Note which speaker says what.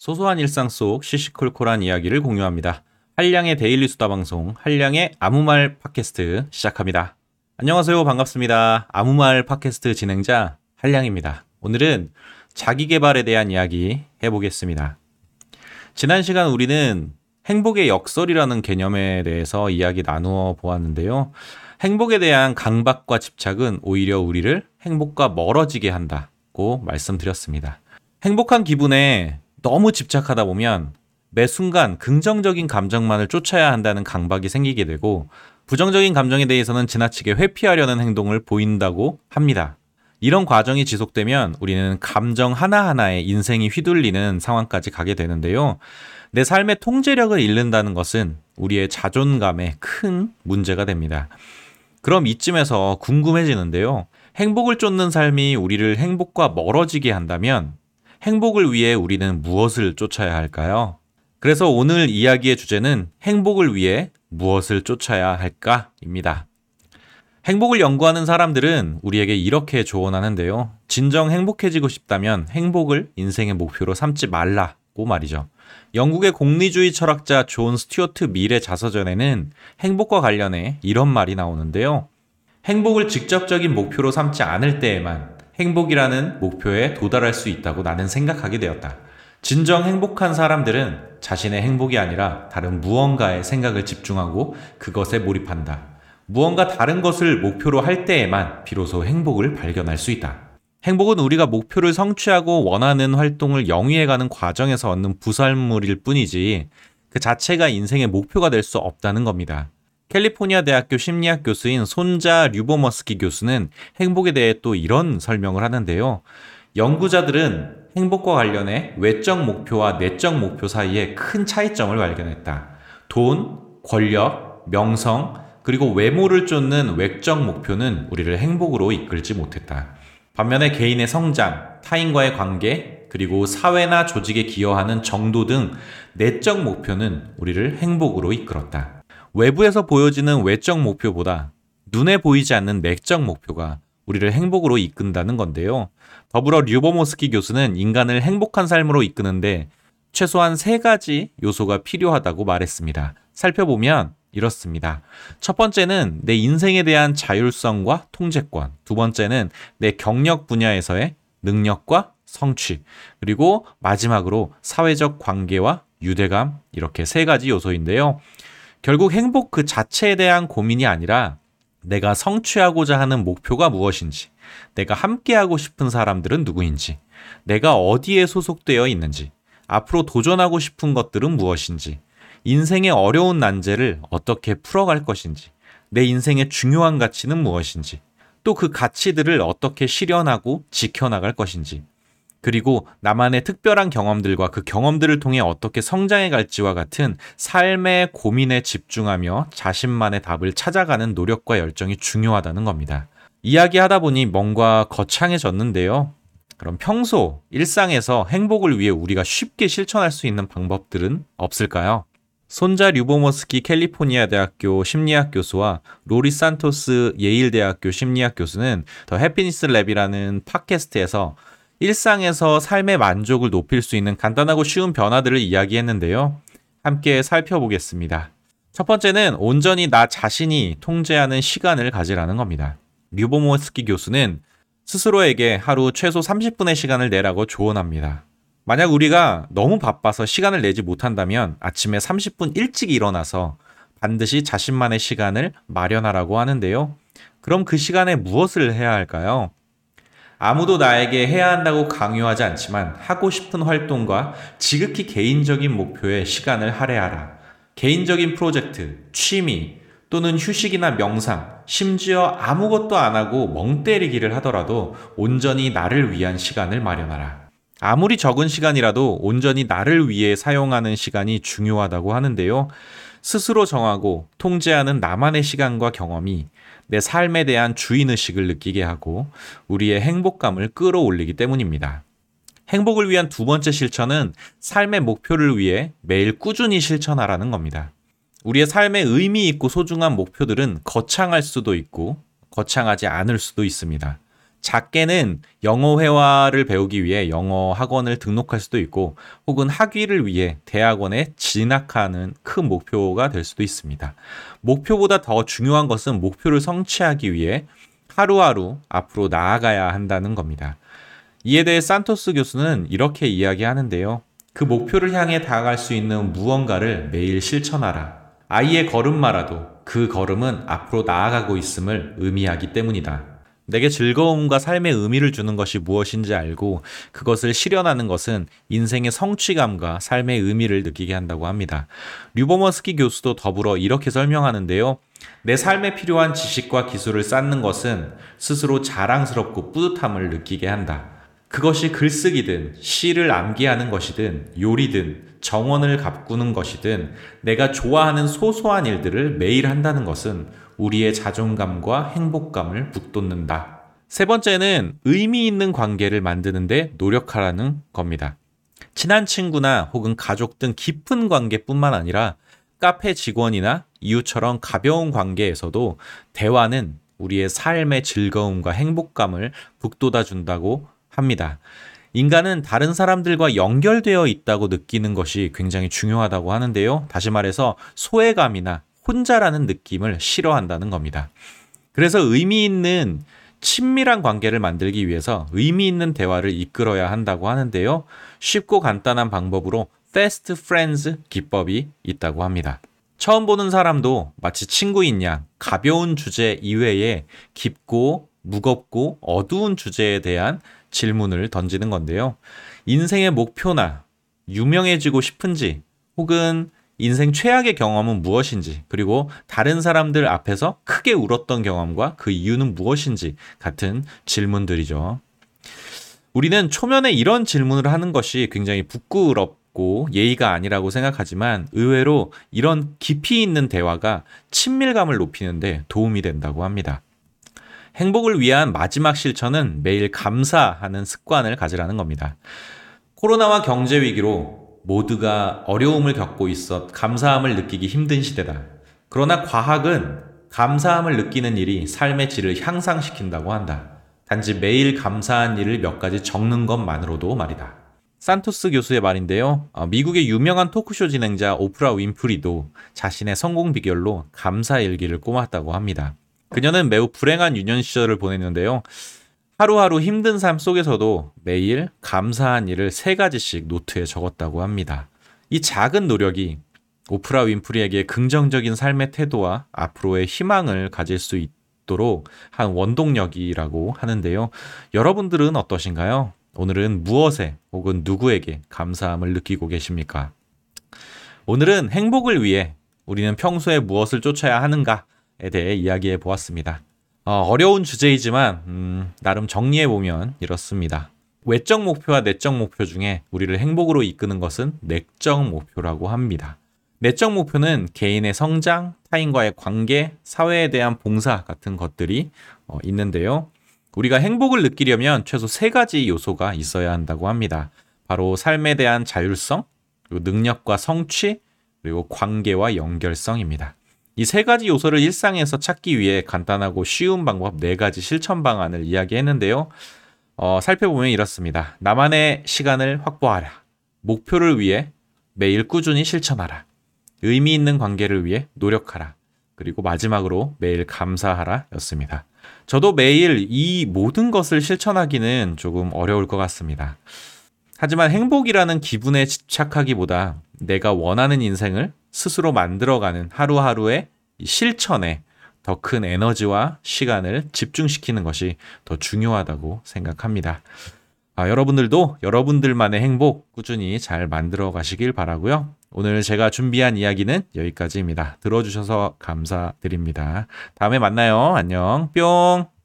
Speaker 1: 소소한 일상 속 시시콜콜한 이야기를 공유합니다. 한량의 데일리 수다 방송, 한량의 아무 말 팟캐스트 시작합니다. 안녕하세요. 반갑습니다. 아무 말 팟캐스트 진행자 한량입니다. 오늘은 자기 개발에 대한 이야기 해보겠습니다. 지난 시간 우리는 행복의 역설이라는 개념에 대해서 이야기 나누어 보았는데요. 행복에 대한 강박과 집착은 오히려 우리를 행복과 멀어지게 한다고 말씀드렸습니다. 행복한 기분에 너무 집착하다 보면 매 순간 긍정적인 감정만을 쫓아야 한다는 강박이 생기게 되고 부정적인 감정에 대해서는 지나치게 회피하려는 행동을 보인다고 합니다. 이런 과정이 지속되면 우리는 감정 하나하나에 인생이 휘둘리는 상황까지 가게 되는데요. 내 삶의 통제력을 잃는다는 것은 우리의 자존감에 큰 문제가 됩니다. 그럼 이쯤에서 궁금해지는데요. 행복을 쫓는 삶이 우리를 행복과 멀어지게 한다면 행복을 위해 우리는 무엇을 쫓아야 할까요? 그래서 오늘 이야기의 주제는 행복을 위해 무엇을 쫓아야 할까입니다. 행복을 연구하는 사람들은 우리에게 이렇게 조언하는데요. 진정 행복해지고 싶다면 행복을 인생의 목표로 삼지 말라고 말이죠. 영국의 공리주의 철학자 존 스튜어트 밀의 자서전에는 행복과 관련해 이런 말이 나오는데요. 행복을 직접적인 목표로 삼지 않을 때에만 행복이라는 목표에 도달할 수 있다고 나는 생각하게 되었다. 진정 행복한 사람들은 자신의 행복이 아니라 다른 무언가에 생각을 집중하고 그것에 몰입한다. 무언가 다른 것을 목표로 할 때에만 비로소 행복을 발견할 수 있다. 행복은 우리가 목표를 성취하고 원하는 활동을 영위해가는 과정에서 얻는 부설물일 뿐이지 그 자체가 인생의 목표가 될 수 없다는 겁니다. 캘리포니아 대학교 심리학 교수인 손자 류보머스키 교수는 행복에 대해 또 이런 설명을 하는데요. 연구자들은 행복과 관련해 외적 목표와 내적 목표 사이에 큰 차이점을 발견했다. 돈, 권력, 명성, 그리고 외모를 쫓는 외적 목표는 우리를 행복으로 이끌지 못했다. 반면에 개인의 성장, 타인과의 관계, 그리고 사회나 조직에 기여하는 정도 등 내적 목표는 우리를 행복으로 이끌었다. 외부에서 보여지는 외적 목표보다 눈에 보이지 않는 내적 목표가 우리를 행복으로 이끈다는 건데요. 더불어 류버모스키 교수는 인간을 행복한 삶으로 이끄는데 최소한 세 가지 요소가 필요하다고 말했습니다. 살펴보면 이렇습니다. 첫 번째는 내 인생에 대한 자율성과 통제권. 두 번째는 내 경력 분야에서의 능력과 성취. 그리고 마지막으로 사회적 관계와 유대감. 이렇게 세 가지 요소인데요. 결국 행복 그 자체에 대한 고민이 아니라 내가 성취하고자 하는 목표가 무엇인지, 내가 함께하고 싶은 사람들은 누구인지, 내가 어디에 소속되어 있는지, 앞으로 도전하고 싶은 것들은 무엇인지, 인생의 어려운 난제를 어떻게 풀어갈 것인지, 내 인생의 중요한 가치는 무엇인지, 또 그 가치들을 어떻게 실현하고 지켜나갈 것인지, 그리고 나만의 특별한 경험들과 그 경험들을 통해 어떻게 성장해 갈지와 같은 삶의 고민에 집중하며 자신만의 답을 찾아가는 노력과 열정이 중요하다는 겁니다. 이야기하다 보니 뭔가 거창해졌는데요. 그럼 평소 일상에서 행복을 위해 우리가 쉽게 실천할 수 있는 방법들은 없을까요? 소냐 류보머스키 캘리포니아 대학교 심리학 교수와 로리 산토스 예일 대학교 심리학 교수는 The Happiness Lab이라는 팟캐스트에서 일상에서 삶의 만족을 높일 수 있는 간단하고 쉬운 변화들을 이야기했는데요. 함께 살펴보겠습니다. 첫 번째는 온전히 나 자신이 통제하는 시간을 가지라는 겁니다. 류보모스키 교수는 스스로에게 하루 최소 30분의 시간을 내라고 조언합니다. 만약 우리가 너무 바빠서 시간을 내지 못한다면 아침에 30분 일찍 일어나서 반드시 자신만의 시간을 마련하라고 하는데요. 그럼 그 시간에 무엇을 해야 할까요? 아무도 나에게 해야 한다고 강요하지 않지만 하고 싶은 활동과 지극히 개인적인 목표에 시간을 할애하라. 개인적인 프로젝트, 취미, 또는 휴식이나 명상, 심지어 아무것도 안 하고 멍 때리기를 하더라도 온전히 나를 위한 시간을 마련하라. 아무리 적은 시간이라도 온전히 나를 위해 사용하는 시간이 중요하다고 하는데요. 스스로 정하고 통제하는 나만의 시간과 경험이 내 삶에 대한 주인의식을 느끼게 하고 우리의 행복감을 끌어올리기 때문입니다. 행복을 위한 두 번째 실천은 삶의 목표를 위해 매일 꾸준히 실천하라는 겁니다. 우리의 삶의 의미 있고 소중한 목표들은 거창할 수도 있고 거창하지 않을 수도 있습니다. 작게는 영어 회화를 배우기 위해 영어 학원을 등록할 수도 있고 혹은 학위를 위해 대학원에 진학하는 큰 목표가 될 수도 있습니다. 목표보다 더 중요한 것은 목표를 성취하기 위해 하루하루 앞으로 나아가야 한다는 겁니다. 이에 대해 산토스 교수는 이렇게 이야기하는데요. 그 목표를 향해 다가갈 수 있는 무언가를 매일 실천하라. 아이의 걸음마라도 그 걸음은 앞으로 나아가고 있음을 의미하기 때문이다. 내게 즐거움과 삶의 의미를 주는 것이 무엇인지 알고 그것을 실현하는 것은 인생의 성취감과 삶의 의미를 느끼게 한다고 합니다. 류버머스키 교수도 더불어 이렇게 설명하는데요. 내 삶에 필요한 지식과 기술을 쌓는 것은 스스로 자랑스럽고 뿌듯함을 느끼게 한다. 그것이 글쓰기든 시를 암기하는 것이든 요리든 정원을 가꾸는 것이든 내가 좋아하는 소소한 일들을 매일 한다는 것은 우리의 자존감과 행복감을 북돋는다. 세 번째는 의미 있는 관계를 만드는데 노력하라는 겁니다. 친한 친구나 혹은 가족 등 깊은 관계뿐만 아니라 카페 직원이나 이웃처럼 가벼운 관계에서도 대화는 우리의 삶의 즐거움과 행복감을 북돋아 준다고 합니다. 인간은 다른 사람들과 연결되어 있다고 느끼는 것이 굉장히 중요하다고 하는데요. 다시 말해서 소외감이나 혼자라는 느낌을 싫어한다는 겁니다. 그래서 의미 있는 친밀한 관계를 만들기 위해서 의미 있는 대화를 이끌어야 한다고 하는데요. 쉽고 간단한 방법으로 fast friends 기법이 있다고 합니다. 처음 보는 사람도 마치 친구인 양 가벼운 주제 이외에 깊고 무겁고 어두운 주제에 대한 질문을 던지는 건데요. 인생의 목표나 유명해지고 싶은지 혹은 인생 최악의 경험은 무엇인지, 그리고 다른 사람들 앞에서 크게 울었던 경험과 그 이유는 무엇인지 같은 질문들이죠. 우리는 초면에 이런 질문을 하는 것이 굉장히 부끄럽고 예의가 아니라고 생각하지만 의외로 이런 깊이 있는 대화가 친밀감을 높이는데 도움이 된다고 합니다. 행복을 위한 마지막 실천은 매일 감사하는 습관을 가지라는 겁니다. 코로나와 경제 위기로 모두가 어려움을 겪고 있어 감사함을 느끼기 힘든 시대다. 그러나 과학은 감사함을 느끼는 일이 삶의 질을 향상시킨다고 한다. 단지 매일 감사한 일을 몇 가지 적는 것만으로도 말이다. 산토스 교수의 말인데요. 어, 미국의 유명한 토크쇼 진행자 오프라 윈프리도 자신의 성공 비결로 감사 일기를 꼬았다고 합니다. 그녀는 매우 불행한 유년 시절을 보냈는데요. 하루하루 힘든 삶 속에서도 매일 감사한 일을 세 가지씩 노트에 적었다고 합니다. 이 작은 노력이 오프라 윈프리에게 긍정적인 삶의 태도와 앞으로의 희망을 가질 수 있도록 한 원동력이라고 하는데요. 여러분들은 어떠신가요? 오늘은 무엇에 혹은 누구에게 감사함을 느끼고 계십니까? 오늘은 행복을 위해 우리는 평소에 무엇을 쫓아야 하는가에 대해 이야기해 보았습니다. 어, 려운 주제이지만 음, 나름 정리해 보면 이렇습니다. 외적 목표와 내적 목표 중에 우리를 행복으로 이끄는 것은 내적 목표라고 합니다. 내적 목표는 개인의 성장, 타인과의 관계, 사회에 대한 봉사 같은 것들이 어, 있는데요. 우리가 행복을 느끼려면 최소 세 가지 요소가 있어야 한다고 합니다. 바로 삶에 대한 자율성, 그리고 능력과 성취, 그리고 관계와 연결성입니다. 이 세 가지 요소를 일상에서 찾기 위해 간단하고 쉬운 방법 네 가지 실천 방안을 이야기했는데요. 어, 살펴보면 이렇습니다. 나만의 시간을 확보하라. 목표를 위해 매일 꾸준히 실천하라. 의미 있는 관계를 위해 노력하라. 그리고 마지막으로 매일 감사하라 였습니다. 저도 매일 이 모든 것을 실천하기는 조금 어려울 것 같습니다. 하지만 행복이라는 기분에 집착하기보다 내가 원하는 인생을 스스로 만들어가는 하루하루의 실천에 더 큰 에너지와 시간을 집중시키는 것이 더 중요하다고 생각합니다. 아, 여러분들도 여러분들만의 행복 꾸준히 잘 만들어 가시길 바라고요. 오늘 제가 준비한 이야기는 여기까지입니다. 들어주셔서 감사드립니다. 다음에 만나요. 안녕. 뿅.